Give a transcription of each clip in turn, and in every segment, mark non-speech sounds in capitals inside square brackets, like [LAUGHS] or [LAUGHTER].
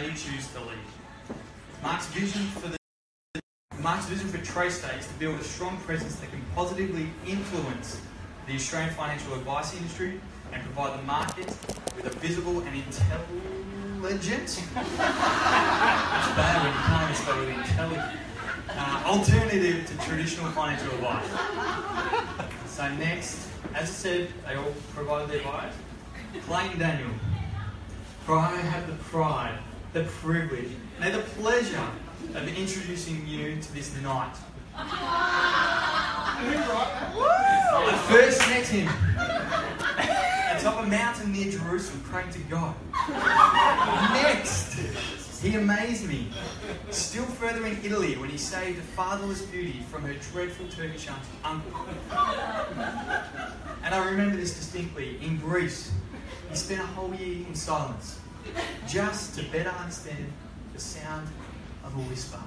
they choose to lead. Mark's vision for the Mark's vision for Traystate is to build a strong presence that can positively influence the Australian financial advice industry and provide the market with a visible and intelligent. bad when you can't spell intelligent. Uh, alternative to traditional financial advice. So next, as I said, they all provide their advice. Clayton Daniel. For I have the pride, the privilege, and the pleasure of introducing you to this night. I first met him atop a mountain near Jerusalem praying to God. Next, he amazed me, still further in Italy when he saved a fatherless beauty from her dreadful Turkish uncle. And I remember this distinctly. In Greece, he spent a whole year in silence, just to better understand the sound of a whisper.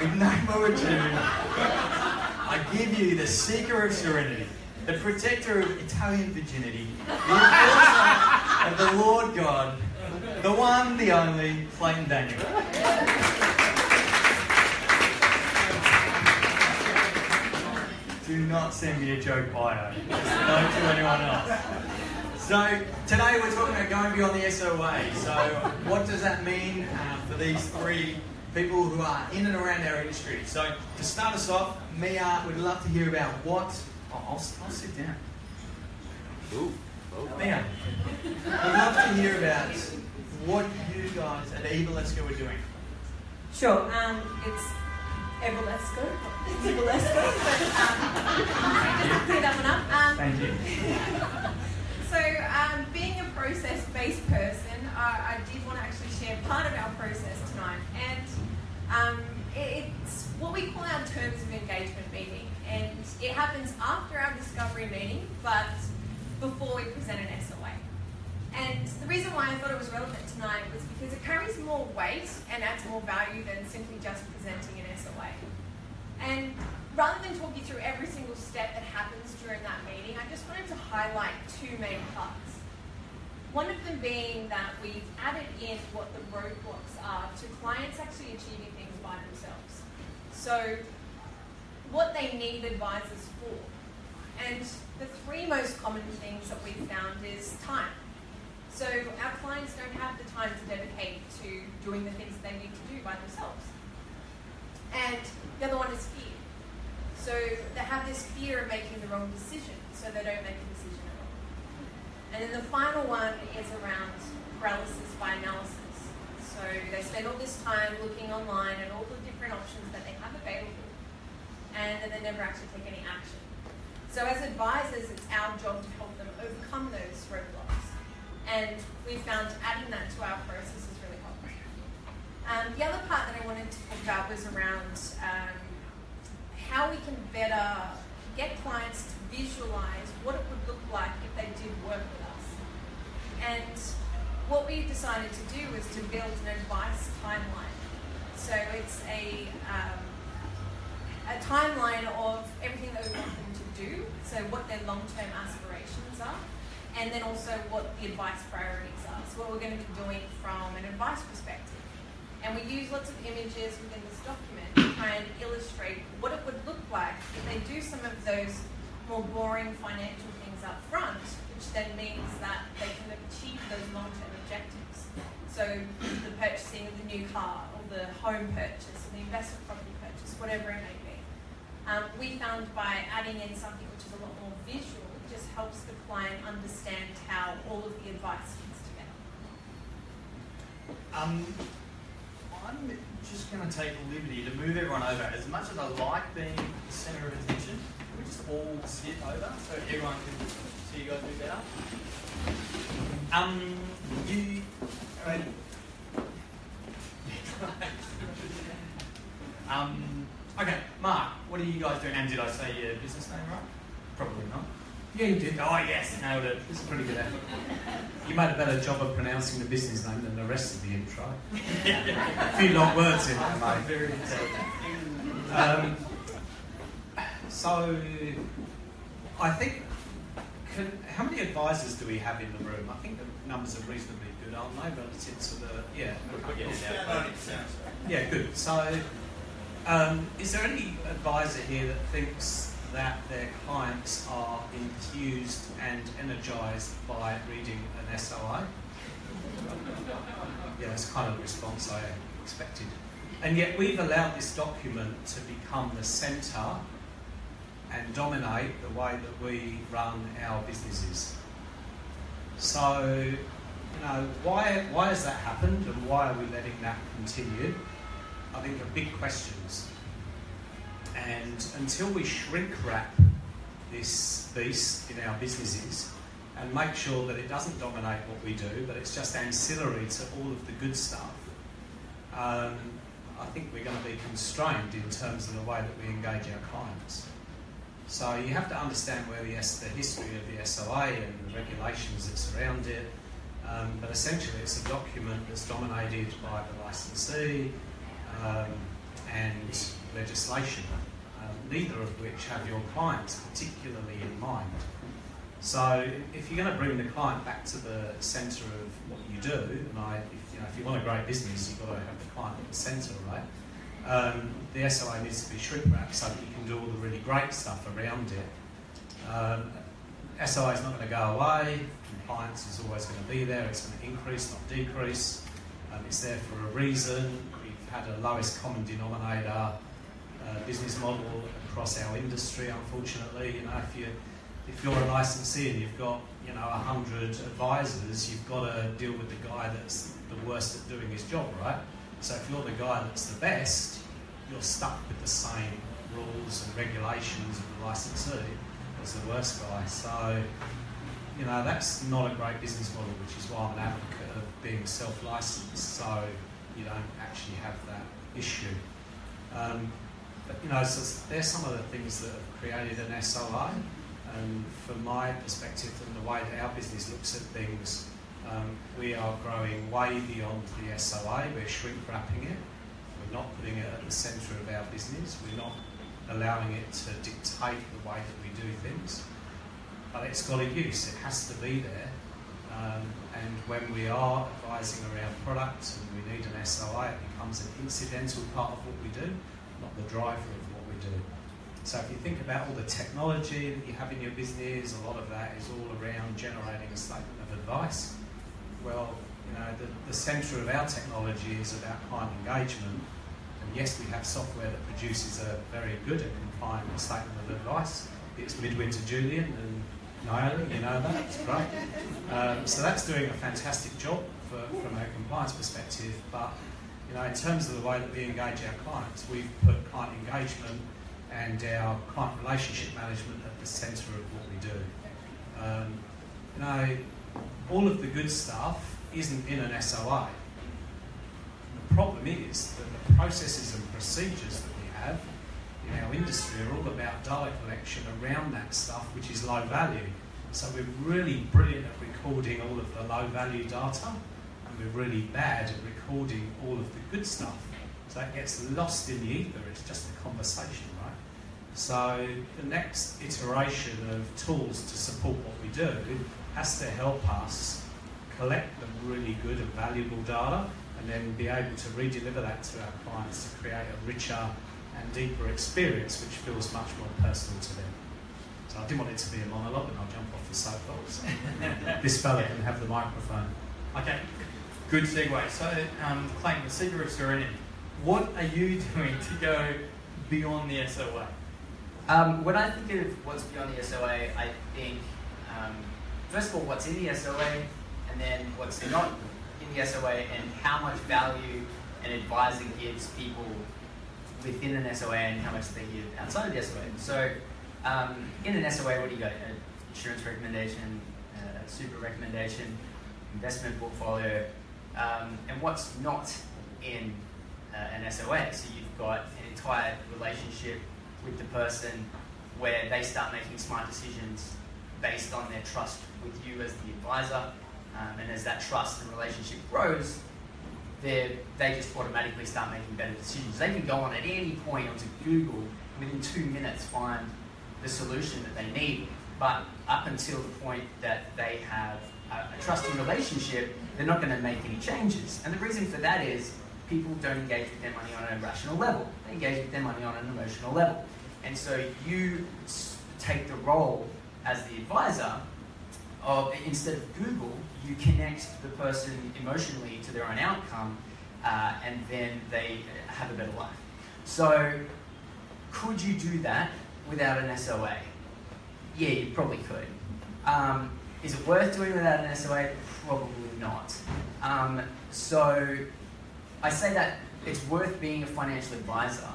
With no more ado, I give you the seeker of serenity, the protector of Italian virginity, the of the Lord God, the one, the only, Clayton Daniel. Do not send me a joke bio. Just no to anyone else. So today we're talking about going beyond the SOA. So what does that mean uh, for these three people who are in and around our industry? So to start us off, Mia we'd love to hear about what. Oh, I'll, I'll sit down. Ooh. Mia, I'd love to hear about what you guys at Eva Let's are doing. Sure. Um, it's Evalesco. It's Evalesco, but um, just clear that one up. Um, Thank you. So, um, being a process-based person, I, I did want to actually share part of our process tonight, and um, it, it's what we call our terms of engagement meeting, and it happens after our discovery meeting, but before we present an SOA. And the reason why I thought it was relevant tonight was because it carries more weight and adds more value than simply just presenting an SOA. And rather than talk you through every single step that happens during that meeting, I just wanted to highlight two main parts. One of them being that we've added in what the roadblocks are to clients actually achieving things by themselves. So, what they need advisors for. And the three most common things that we've found is time. So our clients don't have the time to dedicate to doing the things they need to do by themselves. And the other one is fear. So they have this fear of making the wrong decision, so they don't make a decision at all. And then the final one is around paralysis by analysis. So they spend all this time looking online at all the different options that they have available, and then they never actually take any action. So as advisors, it's our job to help them overcome those roadblocks. And we found adding that to our process is really helpful. Um, the other part that I wanted to talk about was around um, how we can better get clients to visualize what it would look like if they did work with us. And what we decided to do was to build an advice timeline. So it's a, um, a timeline of everything that we want them to do, so what their long-term aspirations are, and then also what the advice priorities are. So what we're going to be doing from an advice perspective. And we use lots of images within this document to try and illustrate what it would look like if they do some of those more boring financial things up front, which then means that they can achieve those long-term objectives. So the purchasing of the new car, or the home purchase, or the investment property purchase, whatever it may be. Um, we found by adding in something which is a lot more visual, it just helps the client understand how all of the advice fits together. Um, I'm just going to take a liberty to move everyone over. As much as I like being the centre of attention, we just all sit over so everyone can see you guys do better? Um, you. I [LAUGHS] um, okay, Mark, what are you guys doing? And did I say your business name right? Probably not. Yeah, you did. Oh, yes, nailed it. This is a pretty good effort. You made a better job of pronouncing the business name than the rest of the intro. a few long words in there, mate. Very intelligent. Um, so, I think, can, how many advisors do we have in the room? I think the numbers are reasonably good, aren't they, relative to the yeah? Yeah, Yeah, good. So, um, is there any advisor here that thinks that their clients are enthused and energised by reading an SOA? [LAUGHS] Yeah, that's kind of the response I expected. And yet we've allowed this document to become the centre and dominate the way that we run our businesses. So, you know, why, why has that happened and why are we letting that continue? I think are big questions. And until we shrink wrap this beast in our businesses and make sure that it doesn't dominate what we do, but it's just ancillary to all of the good stuff, um, I think we're going to be constrained in terms of the way that we engage our clients. So you have to understand where the, the history of the SOA and the regulations that surround it. Um, but essentially, it's a document that's dominated by the licensee um, and legislation, neither of which have your clients particularly in mind. So if you're going to bring the client back to the centre of what you do, and I, if, you know, if you want a great business, you've got to have the client at the centre, right? Um, the SOA needs to be shrink wrapped so that you can do all the really great stuff around it. Um, SOA is not going to go away. Compliance is always going to be there. It's going to increase, not decrease. Um, it's there for a reason. We've had a lowest common denominator uh, business model across our industry. Unfortunately, you know, if you if you're a licensee and you've got you know hundred advisors, you've got to deal with the guy that's the worst at doing his job, right? So if you're the guy that's the best, you're stuck with the same rules and regulations of the licensee as the worst guy. So, you know, that's not a great business model, which is why I'm an advocate of being self-licensed, so you don't actually have that issue. Um, but, you know, so there's some of the things that have created an SOA, and from my perspective and the way that our business looks at things, um, we are growing way beyond the SOA, we're shrink wrapping it, we're not putting it at the centre of our business. We're not allowing it to dictate the way that we do things. But it's got a use. It has to be there. Um, and when we are advising around products and we need an SOA, it becomes an incidental part of what we do, not the driver of what we do. So if you think about all the technology that you have in your business, a lot of that is all around generating a statement of advice. Well, you know, the, the centre of our technology is about client engagement And yes, we have software that produces a very good and compliant statement of advice. It's Midwinter Julian and Naomi, you know that, it's great. Um, so that's doing a fantastic job for, from a compliance perspective, but you know, in terms of the way that we engage our clients, we've put client engagement and our client relationship management at the centre of what we do. Um, you know, all of the good stuff isn't in an SOA. The problem is that the processes and procedures that we have in our industry are all about data collection around that stuff which is low value. So we're really brilliant at recording all of the low value data we're really bad at recording all of the good stuff. So that gets lost in the ether, it's just a conversation, right? So the next iteration of tools to support what we do has to help us collect the really good and valuable data and then be able to re-deliver that to our clients to create a richer and deeper experience which feels much more personal to them. So I didn't want it to be a monologue and I'll jump off the soapbox. [LAUGHS] this fella can have the microphone. Okay, good segue. So, um, Clayton, the secret of serenity. What are you [LAUGHS] doing to go beyond the SOA? Um, when I think of what's beyond the SOA, I think, um, first of all, what's in the SOA, and then what's not in the SOA and how much value an advisor gives people within an SOA and how much they give outside of the SOA. So, um, in an SOA, what do you got? An insurance recommendation, a super recommendation, investment portfolio, um, and what's not in uh, an SOA? So, you've got an entire relationship with the person where they start making smart decisions based on their trust with you as the advisor um, and as that trust and relationship grows, they just automatically start making better decisions. They can go on at any point onto Google and within two minutes find the solution that they need. But up until the point that they have a, a trusting relationship, they're not going to make any changes. And the reason for that is people don't engage with their money on a rational level. They engage with their money on an emotional level. And so you take the role as the advisor of instead of Google, you connect the person emotionally to their own outcome, uh, and then they have a better life. So, could you do that without an SOA? Yeah, you probably could. Um, is it worth doing without an SOA? Probably not. Um, so, I say that it's worth being a financial advisor,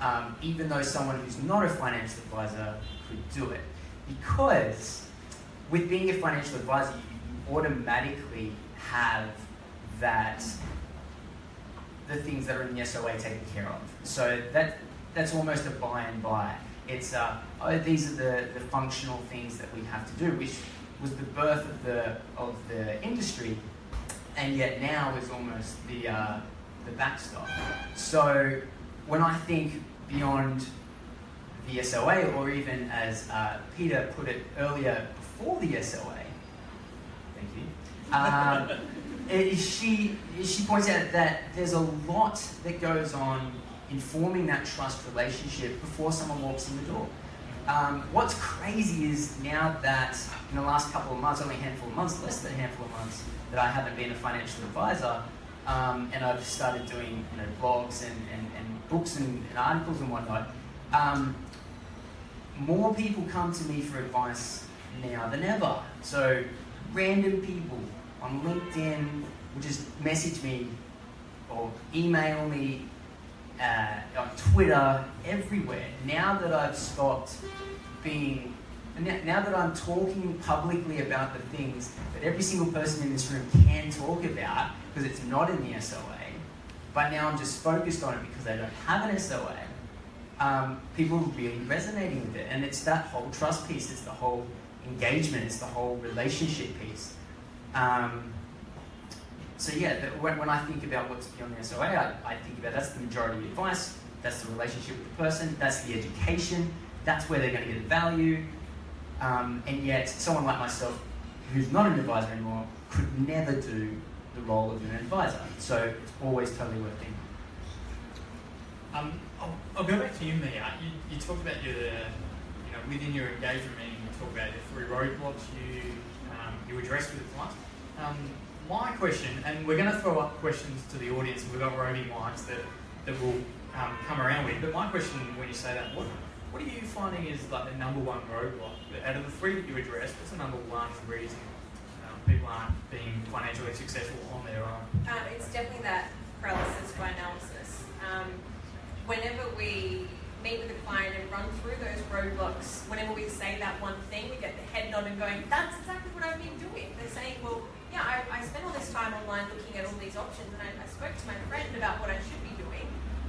um, even though someone who's not a financial advisor could do it. Because with being a financial advisor, you automatically have that the things that are in the SOA taken care of. So that that's almost a by and by. It's uh, oh, these are the, the functional things that we have to do, which was the birth of the of the industry, and yet now is almost the uh, the backstop. So when I think beyond the SOA, or even as uh, Peter put it earlier before the SOA, thank you. Um, [LAUGHS] she she points out that there's a lot that goes on in forming that trust relationship before someone walks in the door. Um, what's crazy is now that in the last couple of months, only a handful of months, less than a handful of months, that I haven't been a financial advisor, um, and I've started doing you know blogs and, and, and books and, and, articles and whatnot. Um, more people come to me for advice now than ever. So random people on LinkedIn will just message me or email me uh, on Twitter, everywhere. Now that I've stopped being, now that I'm talking publicly about the things that every single person in this room can talk about because it's not in the SOA, but now I'm just focused on it because I don't have an SOA. Um, people are really resonating with it, and it's that whole trust piece. It's the whole engagement. It's the whole relationship piece. Um, so yeah, the, when, when, I think about what's beyond the SOA, I, I, think about that's the majority of the advice, that's the relationship with the person, that's the education, that's where they're going to get the value. Um, and yet, someone like myself, who's not an advisor anymore, could never do the role of an advisor. So it's always totally worth it. Um, I'll, I'll, go back to you, Mia. You, you talked about your, you know, within your engagement meeting, you talk about the three roadblocks you um, you address with clients. Um, my question, and we're going to throw up questions to the audience, we've got roving mics that, that will um, come around with, but my question when you say that, what, what are you finding is like the number one roadblock? Out of the three that you addressed, what's the number one reason um, people aren't being financially successful on their own? Um, it's definitely that paralysis by analysis. Um, whenever we meet with a client and run through those roadblocks, whenever we say that one thing, we get the head nod and going, that's exactly what I've been doing. They're saying, well, yeah, I, I spent all this time online looking at all these options and I, I spoke to my friend about what I should be doing,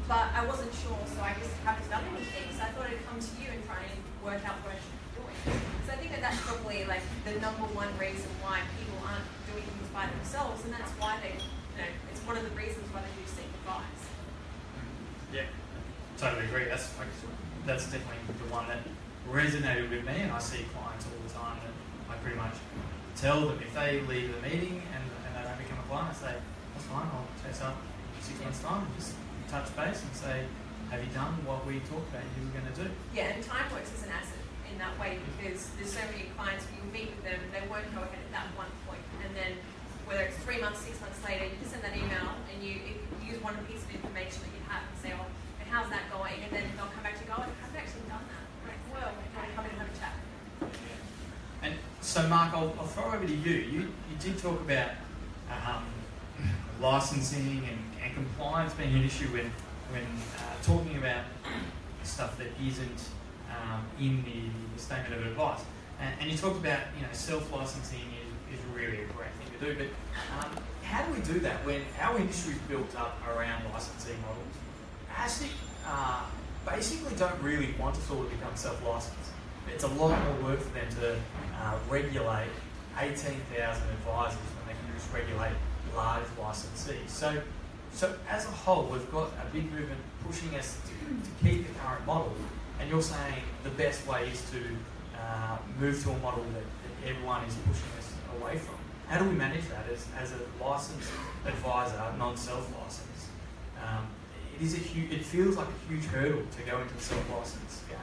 but I wasn't sure, so I just haven't done anything. So I thought I'd come to you and try and work out what I should be doing. So I think that that's probably like the number one reason why people aren't doing things by themselves, and that's why they, you know, it's one of the reasons why they do seek advice. Yeah, totally agree. That's that's definitely the one that resonated with me, and I see clients all the time that I pretty much tell them if they leave the meeting and, and they don't become a client, I say, that's fine, I'll chase up six months' time and just touch base and say, have you done what we talked about you were going to do? Yeah, and time works as an asset in that way mm-hmm. because there's so many clients you meet with them, they won't go ahead at that one point, and then whether it's three months, six months later, you just send that email and you, you use one piece of information that you have and say, oh, and how's that going? And then they'll come back to you, go oh, I haven't actually done that. Like, well, come in and have a chat. And so, Mark, I'll, I'll throw over to you. You, you did talk about um, licensing and, and, compliance being an issue when, when uh, talking about stuff that isn't um, in the statement of advice. And, and, you talked about you know self-licensing is, is really a great thing to do, but um, how do we do that when our industry is built up around licensing models? ASIC uh, basically don't really want us all to become self-licensed it's a lot more work for them to uh, regulate 18,000 advisors when they can just regulate large licensees. So, so as a whole, we've got a big movement pushing us to, to keep the current model, and you're saying the best way is to uh, move to a model that, that everyone is pushing us away from. How do we manage that as, as a licensed advisor, non-self-licensed? Um, it is a huge. It feels like a huge hurdle to go into the self-license game.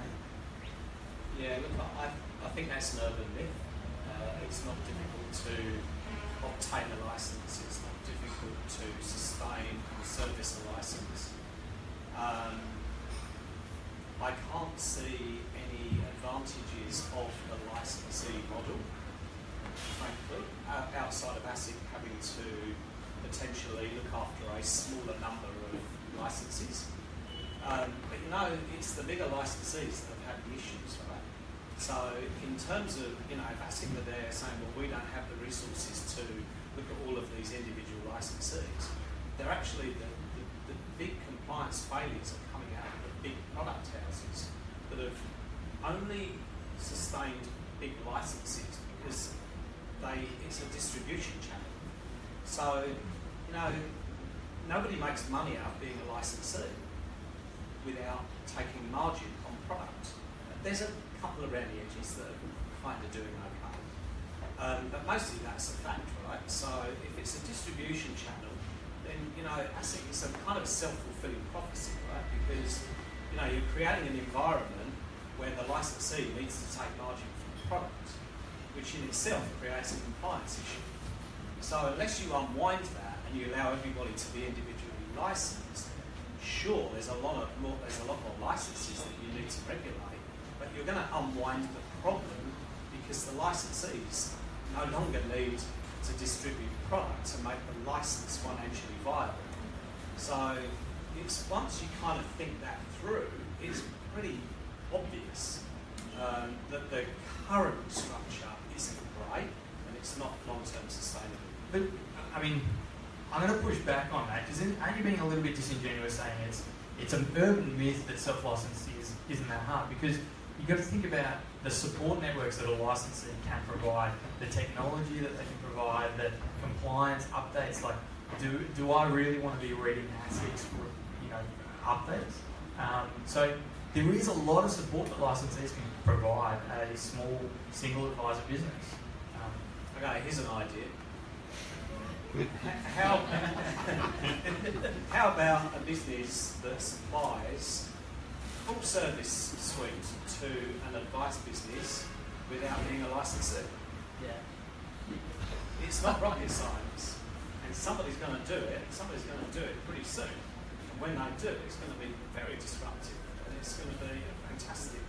Yeah, look, I, I think that's an urban myth. Uh, it's not difficult to obtain a license. It's not difficult to sustain and service a license. Um, I can't see any advantages of the licensee model, frankly, outside of ASIC having to potentially look after a smaller number of licenses. Um, but you know, it's the bigger licensees that have had the issues, right? So in terms of, you know, if there saying, well, we don't have the resources to look at all of these individual licensees, they're actually the, the, the big compliance failures are coming out of the big product houses that have only sustained big licenses because they it's a distribution channel. So, you know, nobody makes money out of being a licensee without taking margin on product. There's a couple around the edges that are kind of doing okay. Um, but mostly that's a fact, right? So if it's a distribution channel, then, you know, I think it's a kind of self-fulfilling prophecy, right? Because, you know, you're creating an environment where the licensee needs to take margin from the product, which in itself creates a compliance issue. So unless you unwind that and you allow everybody to be individually licensed, sure, there's a lot of more, there's a lot more licenses that you need to regulate you're going to unwind the problem because the licensees no longer need to distribute product to make the license financially viable. So it's once you kind of think that through, it's pretty obvious um, that the current structure isn't great and it's not long-term sustainable. But I mean, I'm going to push back on that because aren't you being a little bit disingenuous saying it's it's an urban myth that self-licensing is, isn't that hard because you've got to think about the support networks that a licensee can provide, the technology that they can provide, the compliance updates. Like, do, do I really want to be reading ASICs for, you know, updates? Um, so there is a lot of support that licensees can provide a small single advisor business. Um, okay, here's an idea. [LAUGHS] How, how about a business that supplies full service suite to an advice business without being a licensee. Yeah. It's not rocket science. And somebody's going to do it, somebody's going to do it pretty soon. And when they do, it's going to be very disruptive. And it's going to be a fantastic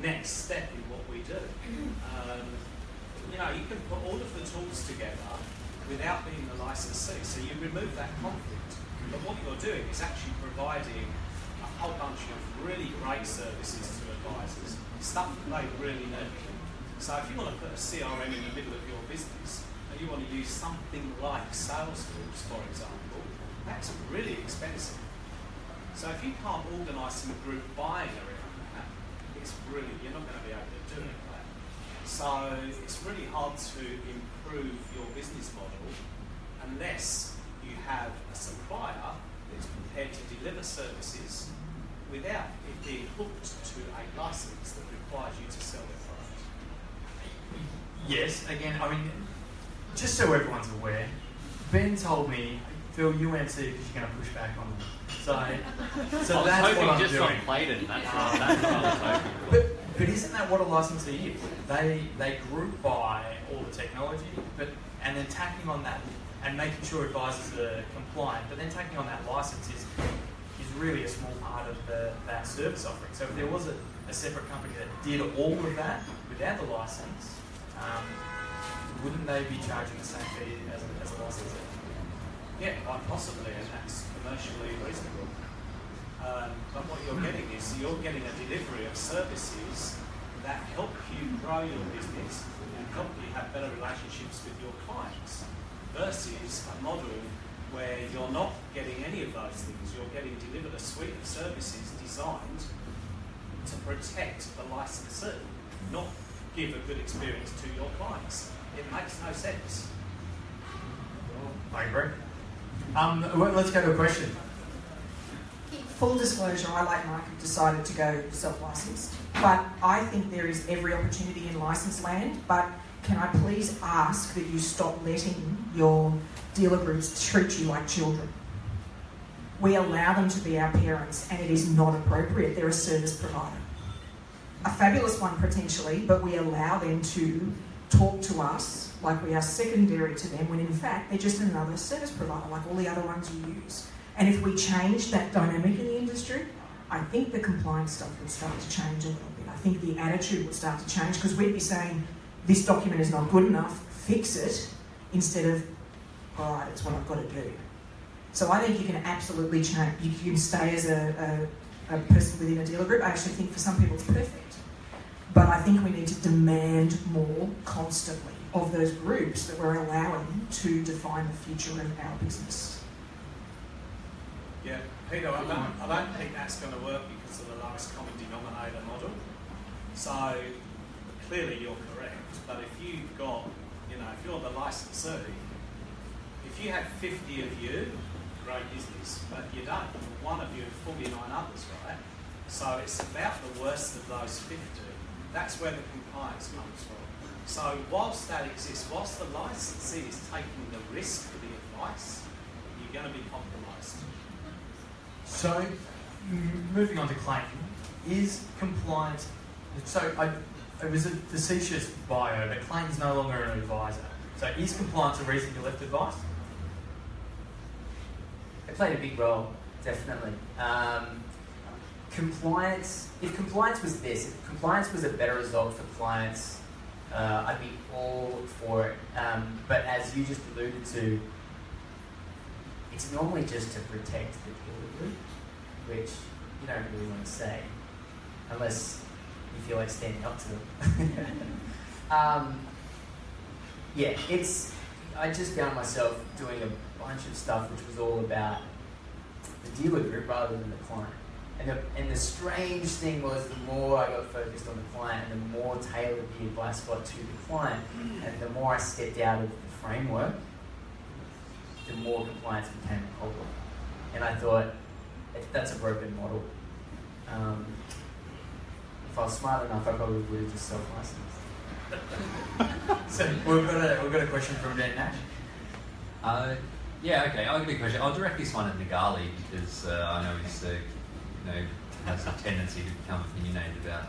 next step in what we do. Um, you know, you can put all of the tools together without being a licensee. So you remove that conflict. But what you're doing is actually providing whole bunch of really great services to advisors, stuff that they really need. So if you want to put a CRM in the middle of your business, and you want to use something like Salesforce, for example, that's really expensive. So if you can't organise some group buying around that, it's really, you're not going to be able to do it. Right? So it's really hard to improve your business model unless you have a supplier that's prepared to deliver services without it being hooked to a license that requires you to sell their product. Yes, again, I mean, just so everyone's aware, Ben told me, Phil, you went to because you're going to push back on them. So, so I was that's hoping what I'm just doing. on Clayton. That's, what, that's what I was hoping. [LAUGHS] But, but isn't that what a licensee is? They they group buy all the technology, but and then tacking on that and making sure advisors are compliant, but then tacking on that license is is really a small part of the, that service offering. So if there was a, a separate company that did all of that without the license, um, wouldn't they be charging the same fee as, a- as a licensee? Yeah, quite possibly, and that's commercially reasonable. Um, but what you're getting is you're getting a delivery of services that help you grow your business and help you have better relationships with your clients versus a model where you're not getting any of those things. You're getting delivered a suite of services designed to protect the licensee, not give a good experience to your clients. It makes no sense. I agree. Um, well, let's go to a question. Full disclosure, I, like Mike, have decided to go self licensed. But I think there is every opportunity in licensed land. But can I please ask that you stop letting your dealer groups treat you like children? We allow them to be our parents, and it is not appropriate. They're a service provider. A fabulous one potentially, but we allow them to talk to us like we are secondary to them when in fact they're just another service provider like all the other ones you use. And if we change that dynamic in the industry, I think the compliance stuff would start to change a little bit. I think the attitude would start to change because we'd be saying, this document is not good enough, fix it, instead of, all right, it's what I've got to do. So I think you can absolutely change, you can stay as a, a, a person within a dealer group. I actually think for some people it's perfect. But I think we need to demand more constantly of those groups that we're allowing to define the future of our business. Yeah, Peter, I don't, I don't think that's going to work because of the lowest common denominator model. So clearly you're correct, but if you've got, you know, if you're the licensee, if you have 50 of you, great business, but you don't. One of you and 49 others, right? So it's about the worst of those 50. That's where the compliance comes from. So whilst that exists, whilst the licensee is taking the risk for the advice, you're going to be compromised. So, moving on to Clayton, is compliance. So, I, it was a facetious bio, but Clayton's no longer an advisor. So, is compliance a reason you left advice? Played a big role, definitely. Um, compliance, if compliance was this, if compliance was a better result for clients, uh, I'd be all for it. Um, but as you just alluded to, it's normally just to protect the dealer which you don't really want to say, unless you feel like standing up to them. [LAUGHS] um, yeah, it's. I just found myself doing a bunch of stuff which was all about the dealer group rather than the client. And the, and the strange thing was the more I got focused on the client and the more tailored the advice got to the client and the more I stepped out of the framework, the more compliance became a problem. And I thought, that's a broken model. Um, if I was smart enough, I probably would have just self-licensed. [LAUGHS] So, we've got a, we've got a question from Dan Nash. Uh, yeah, okay. I'll give you a question. I'll direct this one at Nagali because uh, I know he's, uh, you know, has a tendency to become opinionated about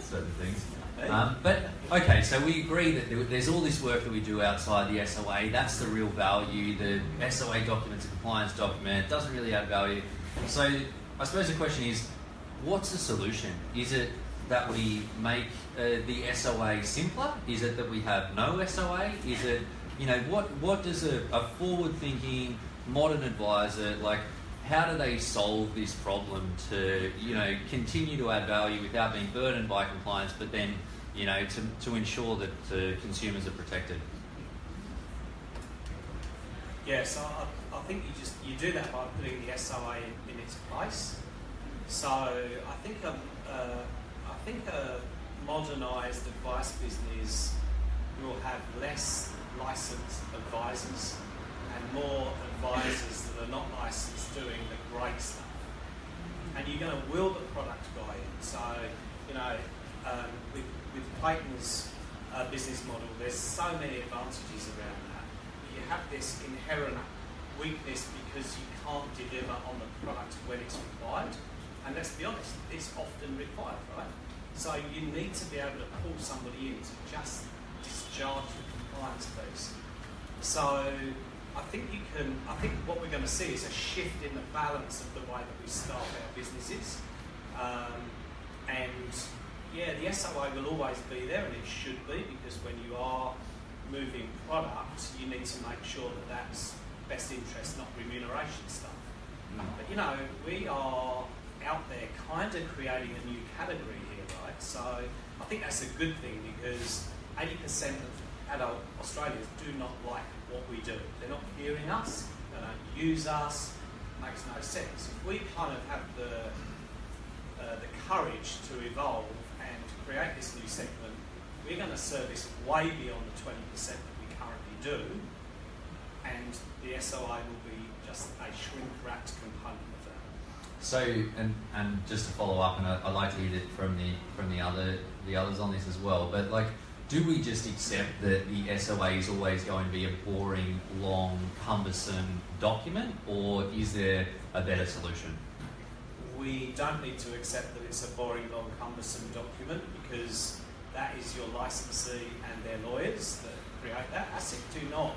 certain things. Um, but okay, so we agree that there's all this work that we do outside the SOA. That's the real value. The SOA document's a compliance document. It doesn't really add value. So I suppose the question is, what's the solution? Is it that we make uh, the SOA simpler? Is it that we have no SOA? Is it, you know, what what does a, a forward-thinking modern advisor like? How do they solve this problem to, you know, continue to add value without being burdened by compliance, but then, you know, to, to ensure that uh, consumers are protected? Yeah, so I, I think you just you do that by putting the SOA in, its place. So I think a, uh, think a modernised advice business will have less licensed advisors and more advisors that are not licensed doing the great stuff. And you're going to will the product guy in. So you know, um, with with Clayton's uh, business model, there's so many advantages around that you have this inherent weakness because you can't deliver on the product when it's required. And let's be honest, it's often required, right? So you need to be able to pull somebody in to just discharge the compliance piece. So I think you can. I think what we're going to see is a shift in the balance of the way that we staff our businesses. Um, and yeah, the SOA will always be there, and it should be because when you are moving product, you need to make sure that that's best interest, not remuneration stuff. But you know, we are out there kind of creating a new category So I think that's a good thing because 80% of adult Australians do not like what we do. They're not hearing us, they don't use us, it makes no sense. If we kind of have the, uh, the courage to evolve and create this new segment, we're going to service way beyond the 20% that we currently do, and the SOA will be just a shrink-wrapped component of that. So, and and just to follow up, and I, I'd like to hear it from the from the other the others on this as well. But like, do we just accept that the SOA is always going to be a boring, long, cumbersome document, or is there a better solution? We don't need to accept that it's a boring, long, cumbersome document because that is your licensee and their lawyers that create that. ASIC do not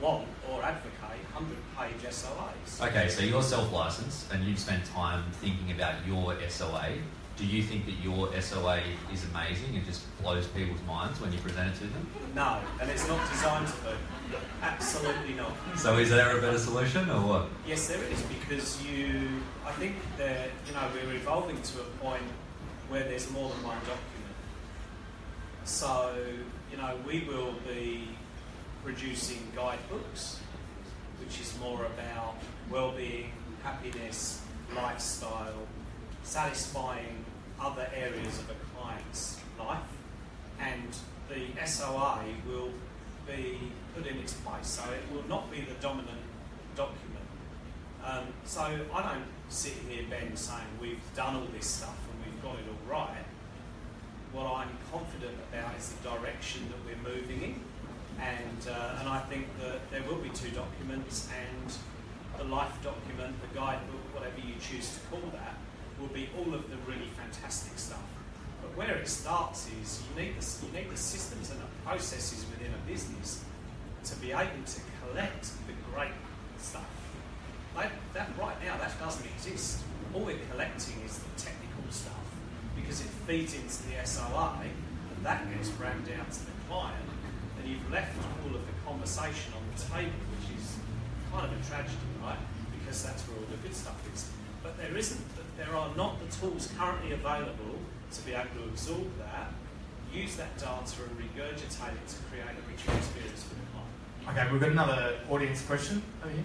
want or advocate 100 page SOAs. Okay, so you're self licensed and you've spent time thinking about your SOA. Do you think that your SOA is amazing and just blows people's minds when you present it to them? No, and it's not designed to be. Absolutely not. So is there a better solution or what? Yes, there is because you. I think that you know we're evolving to a point where there's more than one document. So you know we will be producing guidebooks, which is more about well-being, happiness, lifestyle, satisfying other areas of a client's life, and the SOA will be put in its place. So it will not be the dominant document. Um, so I don't sit here, Ben, saying we've done all this stuff and we've got it all right. What I'm confident about is the direction that we're moving in, and uh, and I think that there will be two documents, and the life document, the guidebook, whatever you choose to call that, will be all of the really fantastic stuff. But where it starts is you need the, you need the systems and the processes within a business to be able to collect the great stuff. That, that right now that doesn't exist. All we're collecting is the technical stuff because it feeds into the SOA and that gets rammed down to the client you've left all of the conversation on the table, which is kind of a tragedy, right? Because that's where all the good stuff is. But there isn't, there are not the tools currently available to be able to absorb that, use that data and regurgitate it to create a richer experience for the client. Okay, we've got another audience question over here.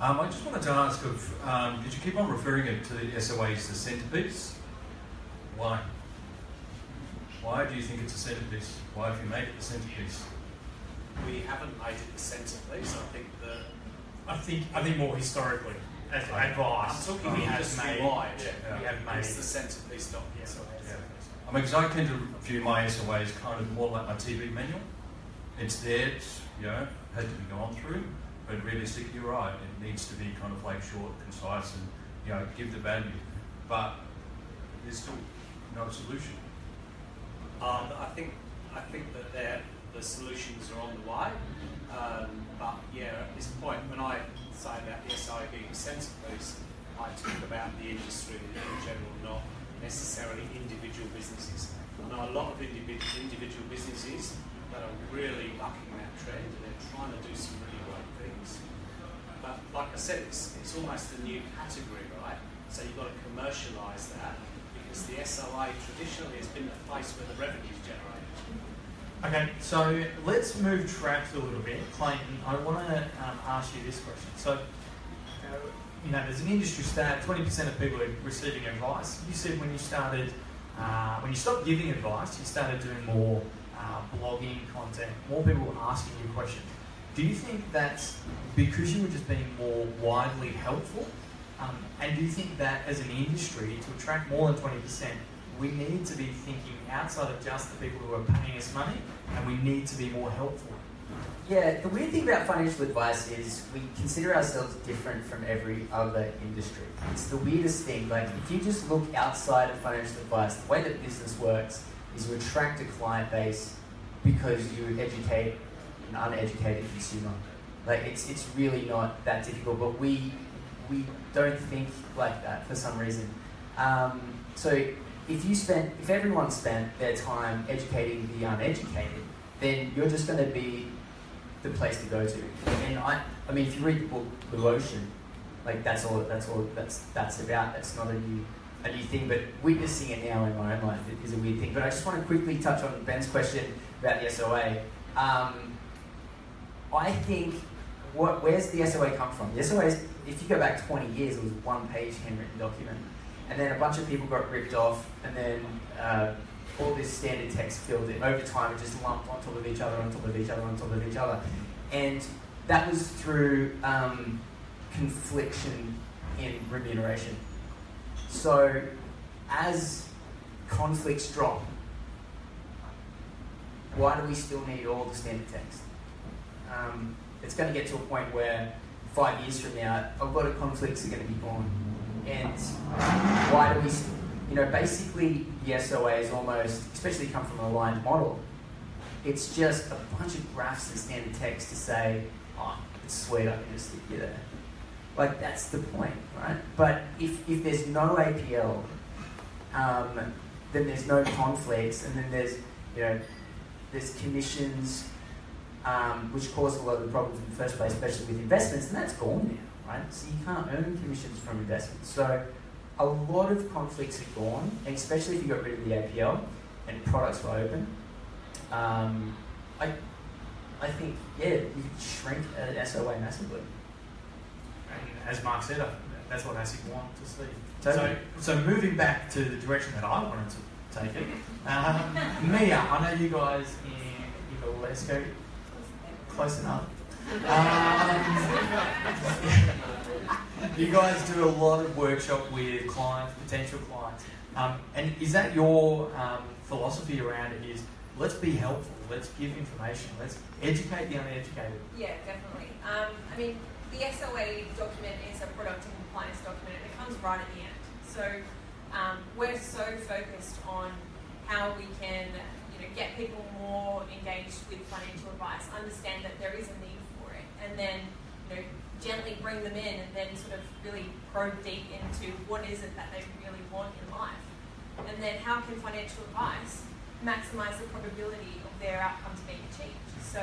Um, I just wanted to ask of, um, did you keep on referring it to the SOA as the centrepiece? Why? Why do you think it's a centrepiece? Why have you made it the centrepiece? We haven't made it the centrepiece. I think that I think I think more historically, as Right. advice, I'm talking we have made, wide. yeah, we have made. it's the centrepiece document. Yeah. I mean, because I tend to view my SOA as kind of more like my TV manual. It's there, it's, you know, had to be gone through, but realistically, you're right. It needs to be kind of like short, concise, and, you know, give the value. But there's still no solution. Um, I think I think that the solutions are on the way. Um, but yeah, at this point, when I say about the SI being a centrepiece, I talk about the industry in general, not necessarily individual businesses. I know a lot of individual individual businesses that are really bucking that trend and they're trying to do some really great things. But like I said, it's, it's almost a new category, right? So you've got to commercialise that because the SOA traditionally has been the place where the revenue's generated. Okay, so let's move tracks a little bit. Clayton, I want to um, ask you this question. So, you know, there's an industry stat 20% of people are receiving advice. You said when you started, uh, when you stopped giving advice, you started doing more uh, blogging content, more people were asking you questions. Do you think that's because you were just being more widely helpful? Um, and do you think that as an industry, to attract more than 20%, we need to be thinking outside of just the people who are paying us money and we need to be more helpful? Yeah, the weird thing about financial advice is we consider ourselves different from every other industry. It's the weirdest thing. Like, if you just look outside of financial advice, the way that business works is you attract a client base because you educate an uneducated consumer. Like, it's, it's really not that difficult, but we, we don't think like that for some reason. Um, so, if you spent, if everyone spent their time educating the uneducated, then you're just going to be the place to go to. And I, I mean, if you read the book Blue Ocean, like that's all, that's all, that's that's about. That's not a new, a new thing. But witnessing it now in my own life is a weird thing. But I just want to quickly touch on Ben's question about the SOA. Um, I think what where's the SOA come from? The SOA is, if you go back 20 years, it was one page handwritten document, and then a bunch of people got ripped off, and then uh, all this standard text filled in. Over time, it just lumped on top of each other, on top of each other, on top of each other. And that was through um, confliction in remuneration. So, as conflicts drop, why do we still need all the standard text? Um, it's going to get to a point where five years from now, a lot of conflicts are going to be born. And why do we, you know, basically the SOA is almost, especially come from an aligned model, it's just a bunch of graphs and standard text to say, oh, it's sweet, I can just stick you there. Like, that's the point, right? But if, if there's no APL, um, then there's no conflicts, and then there's, you know, there's commissions, um, which caused a lot of the problems in the first place, especially with investments, and that's gone now, right? So you can't earn commissions from investments. So a lot of conflicts are gone, especially if you got rid of the APL and products were open. Um, I, I think, yeah, you could shrink an SOA massively. And as Mark said, that's what ASIC want to see. Totally. So, so moving back to the direction that I wanted to take it, um, [LAUGHS] Mia, I know you guys in Evalesco, close enough. Um, [LAUGHS] you guys do a lot of workshop with clients, potential clients, um, and is that your um, philosophy around it? Is let's be helpful, let's give information, let's educate the uneducated. Yeah, definitely. Um, I mean, the SOA document is a product and compliance document, and it comes right at the end. So um, we're so focused on how we can, you know, get people more engaged with financial advice, understand that there is a need for it, and then, you know, gently bring them in, and then sort of really probe deep into what is it that they really want in life, and then how can financial advice maximise the probability of their outcomes being achieved. So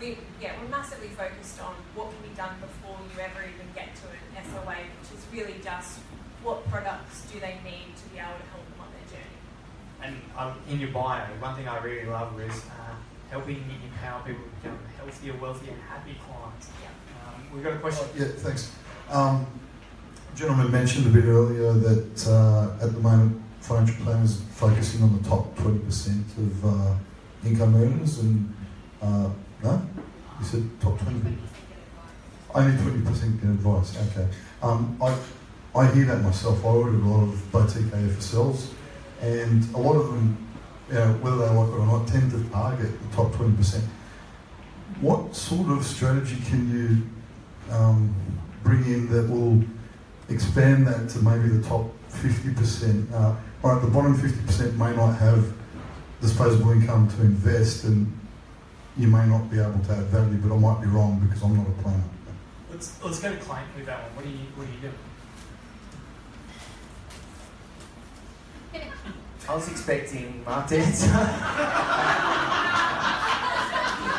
we yeah we're massively focused on what can be done before you ever even get to an SOA, which is really just what products do they need to be able to help them on their journey. And um, in your bio, one thing I really love is uh, helping empower people to become healthier, wealthier, and happy clients. Um, we've got a question. Yeah, thanks. Um, gentleman mentioned a bit earlier that uh, at the moment financial planners are focusing on the top 20% of uh, income earners and uh, no? You said top 20? Only 20% get advice, okay. Um, I, I hear that myself. I ordered a lot of boutique AFSLs and a lot of them, whether they like it or not, tend to target the top 20%. What sort of strategy can you um, bring in that will expand that to maybe the top 50%? Uh, all right, the bottom 50% may not have disposable income to invest and you may not be able to add value, but I might be wrong because I'm not a planner. Let's, let's go to Clayton with that one. What do you, what do you do? I was expecting Mark to answer. [LAUGHS]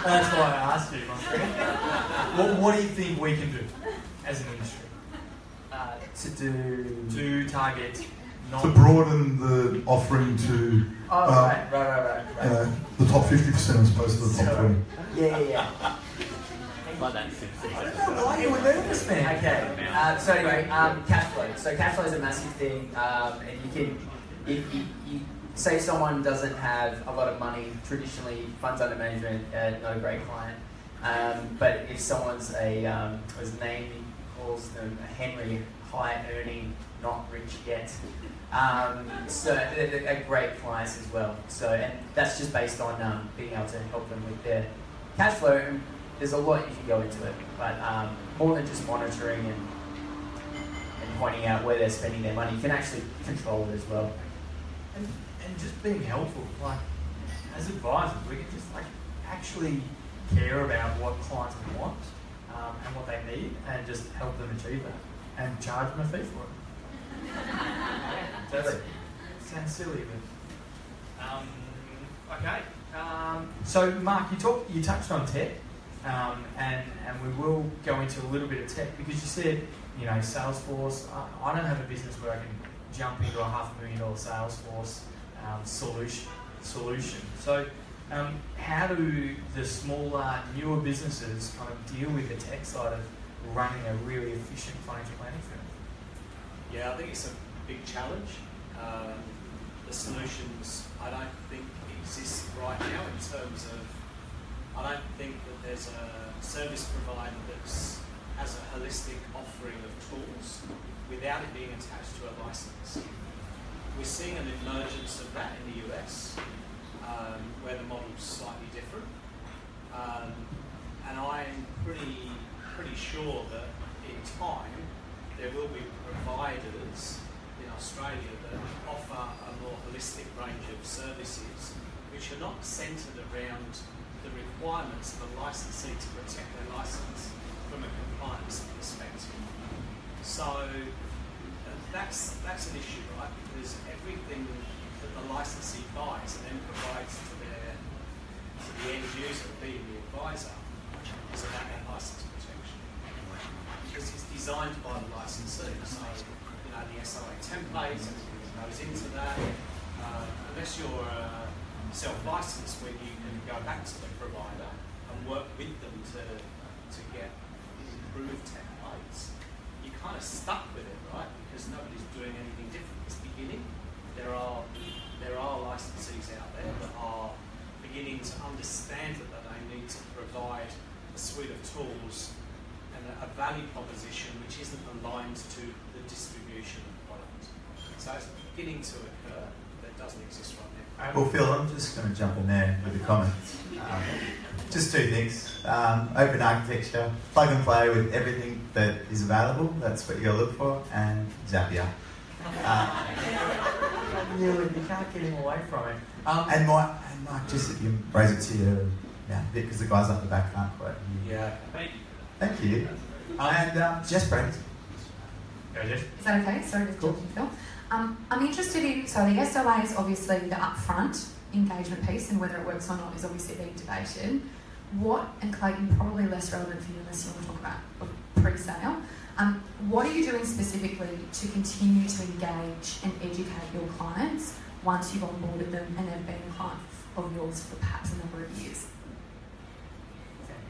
That's why I asked you, my friend. What, what do you think we can do as an industry uh, to do. to target non To broaden the offering to Oh, Uh, right, right, right, right. right. know, the top 50% as opposed to the top Sorry. 20. Yeah, yeah, yeah. Like that. I don't know why you were nervous, man. Okay. Uh, so anyway, um, cash flow. So cash flow is a massive thing, um, and you can, if you, you say someone doesn't have a lot of money, traditionally funds under management, uh, not a great client. Um, but if someone's a, um, his name calls them a Henry, high earning, not rich yet. Um, so they're, great clients as well. So and that's just based on um, being able to help them with their cash flow. And there's a lot you can go into it, but um, more than just monitoring and pointing out where they're spending their money, you can actually control it as well. Just being helpful. Like as advisors, we can just like actually care about what clients want um, and what they need, and just help them achieve that, and charge them a fee for it. Totally. Sounds silly, but um, okay. Um, so, Mark, you talked, you touched on tech, um, and and we will go into a little bit of tech because you said, you know, Salesforce. I, I don't have a business where I can jump into a half a million dollar Salesforce um, solution. Solution. So, um, how do the smaller, newer businesses kind of deal with the tech side of running a really efficient financial planning firm? Yeah, I think it's a big challenge. Um, the solutions, I don't think exist right now in terms of. I don't think that there's a service provider that has a holistic offering of tools without it being attached to a license. We're seeing an emergence of that in the US. um, where the model's slightly different. Um, and I'm pretty, pretty sure that in time there will be providers in Australia that offer a more holistic range of services which are not centred around the requirements of a licensee to protect their licence from a compliance perspective. So uh, that's that's an issue, right? Because everything that the licensee buys and then provides to their to the end user, being the advisor, is about that license protection. Because it's designed by the licensee. So you know the SOA template, everything that goes into that. Uh, unless you're uh, self-licensed, when you can go back to the provider and work with them to to get improved templates, you're kind of stuck with it, right? Because nobody's doing anything different. It's beginning. There are there are licensees out there that are beginning to understand that, that they need to provide a suite of tools and a, a value proposition which isn't aligned to the distribution of product. So it's beginning to occur, but it doesn't exist right now. Well, Phil, I'm just going to jump in there with a comment. Um, just two things. Um, open architecture, plug and play with everything that is available. That's what you got to look for. And Zapier. Uh, [LAUGHS] you, you can't get him away from it. Um, and Mike, and Mike, just you raise it to you, yeah, because the guys up the back can't quite. Yeah, thank you. Thank you. and um, Jess Brent. Go, Jess. Is that okay? Sorry to Cool. jump Phil. Um, I'm interested in, so the SOA is obviously the upfront engagement piece, and whether it works or not is obviously being debated. What, and Clayton, probably less relevant for you unless you want to talk about pre-sale, um, what are you doing specifically to continue to engage and educate your clients once you've onboarded them and they've been clients of yours for perhaps a number of years?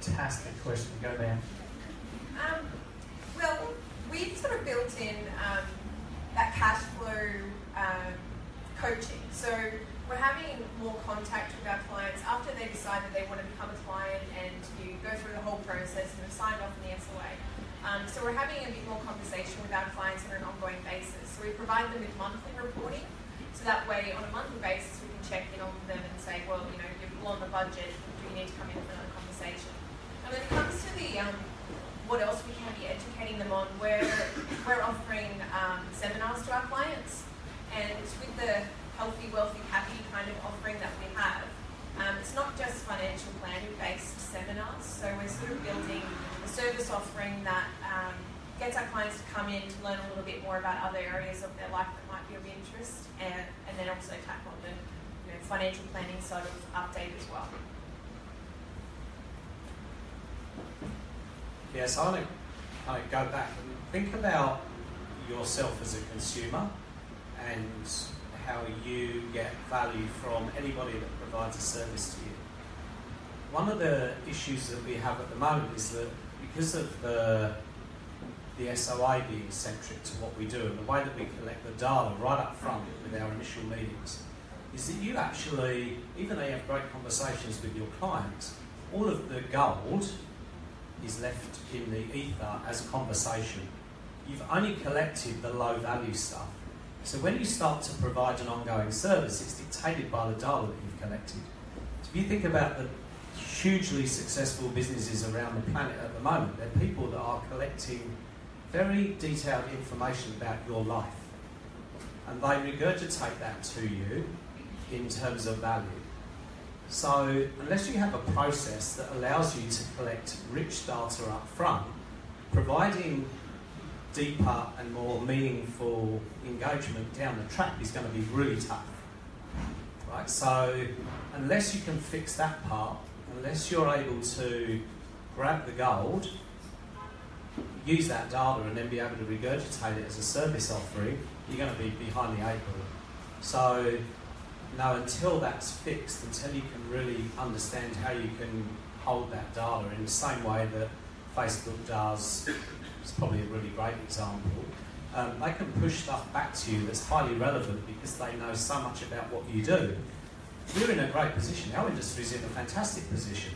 fantastic question. Go, man. Um, well, we've sort of built in um, that cash flow um, coaching. So we're having more contact with our clients after they decide that they want to become a client and you go through the whole process and have signed off on the SOA. Um, so we're having a bit more conversation with our clients on an ongoing basis. So we provide them with monthly reporting. So that way, on a monthly basis, we can check in on them and say, well, you know, you're on the budget. Do you need to come in for another conversation? And when it comes to the um, what else we can be educating them on, we're, we're offering um, seminars to our clients. And with the healthy, wealthy, happy kind of offering that we have, um, it's not just financial planning based seminars. So we're sort of building a service offering that um, gets our clients to come in to learn a little bit more about other areas of their life that might be of interest and, and then also tackle the you know, financial planning sort of update as well. Yeah, so I want to go back and think about yourself as a consumer and how you get value from anybody that provides a service to you. One of the issues that we have at the moment is that because of the the SOA being centric to what we do and the way that we collect the data right up front with our initial meetings, is that you actually, even though you have great conversations with your clients, all of the gold is left in the ether as a conversation. You've only collected the low value stuff. So when you start to provide an ongoing service, it's dictated by the data that you've collected. So if you think about the hugely successful businesses around the planet at the moment, they're people that are collecting very detailed information about your life. And they regurgitate that to you in terms of value. So, unless you have a process that allows you to collect rich data up front, providing deeper and more meaningful engagement down the track is going to be really tough. Right? So, unless you can fix that part, unless you're able to grab the gold, use that data, and then be able to regurgitate it as a service offering, you're going to be behind the eight ball. So, no, until that's fixed, until you can really understand how you can hold that data in the same way that Facebook does, it's probably a really great example. Um, they can push stuff back to you that's highly relevant because they know so much about what you do. We're in a great position. Our industry's in a fantastic position.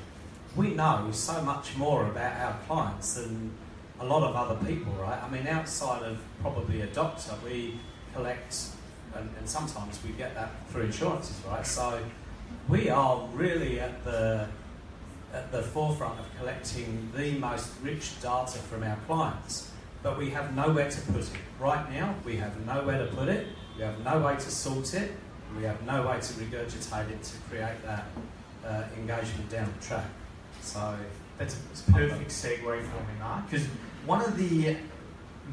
We know so much more about our clients than a lot of other people, right? I mean, outside of probably a doctor, we collect and, and sometimes we get that through insurances, right? So we are really at the at the forefront of collecting the most rich data from our clients, but we have nowhere to put it. Right now, we have nowhere to put it, we have no way to sort it, we have no way to regurgitate it to create that uh, engagement down the track. So That's a perfect segue for me, Mark, because one of the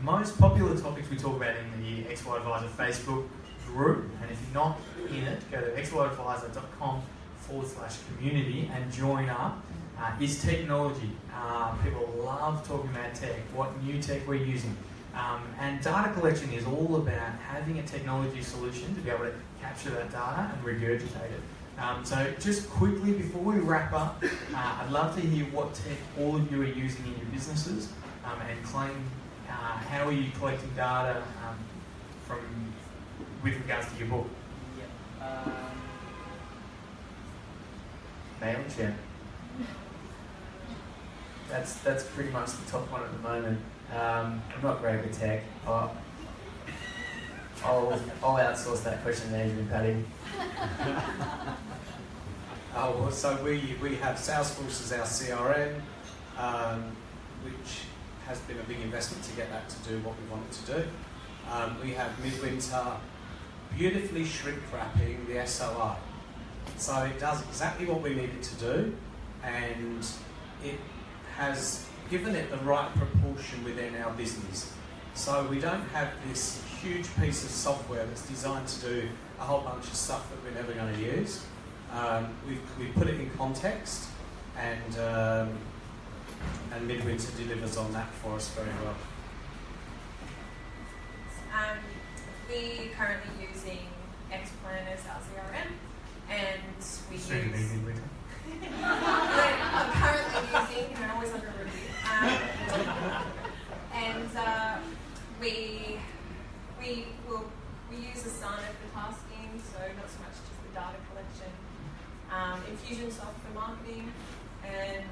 most popular topics we talk about in the XY Advisor Facebook group, and if you're not in it, go to xyadvisor.com forward slash community and join up, uh, is technology. Uh, people love talking about tech, what new tech we're using. Um, and data collection is all about having a technology solution to be able to capture that data and regurgitate it. Um, so just quickly before we wrap up, uh, I'd love to hear what tech all of you are using in your businesses um, and claim uh, how are you collecting data um, from with regards to your book. Yeah. Um, MailChimp. That's that's pretty much the top one at the moment. Um, I'm not great with tech. I'll, I'll, I'll outsource that question to Adrian Paddy. [LAUGHS] Oh, well, so we, we have Salesforce as our CRM, um, which has been a big investment to get that to do what we want it to do. Um, we have Midwinter beautifully shrink wrapping the SOA. So it does exactly what we need it to do, and it has given it the right proportion within our business. So we don't have this huge piece of software that's designed to do a whole bunch of stuff that we're never going to use. Um, we we put it in context, and um, and Midwinter delivers on that for us very well. Um, we currently using Xplan as our CRM, and we Soon use. midwinter. I'm currently using, and always under review. Um, and uh, we we will we use Asana for tasking, so not so much just the data collection. Um, Infusionsoft for marketing, and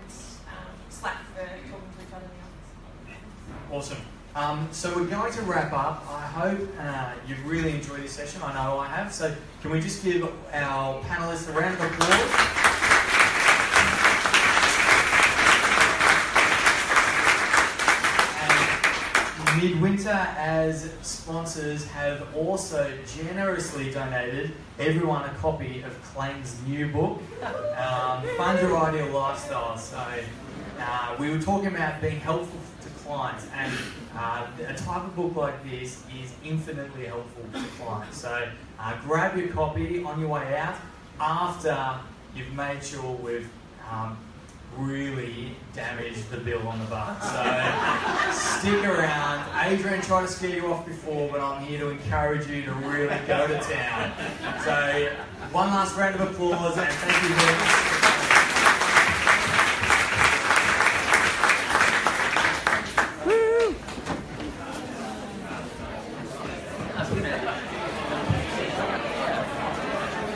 um, Slack for talking to each other in the office. Awesome. Um, so we're going to wrap up. I hope uh, you've really enjoyed this session. I know I have. So can we just give our panelists a round of applause? And Midwinter, as sponsors, have also generously donated everyone a copy of Claim's new book, um, Fund Your Ideal Lifestyle. So uh, we were talking about being helpful clients, and uh, a type of book like this is infinitely helpful to clients. So uh, grab your copy on your way out after you've made sure we've um, really damaged the bill on the butt. So stick around. Adrian tried to scare you off before, but I'm here to encourage you to really go to town. So one last round of applause and thank you very much.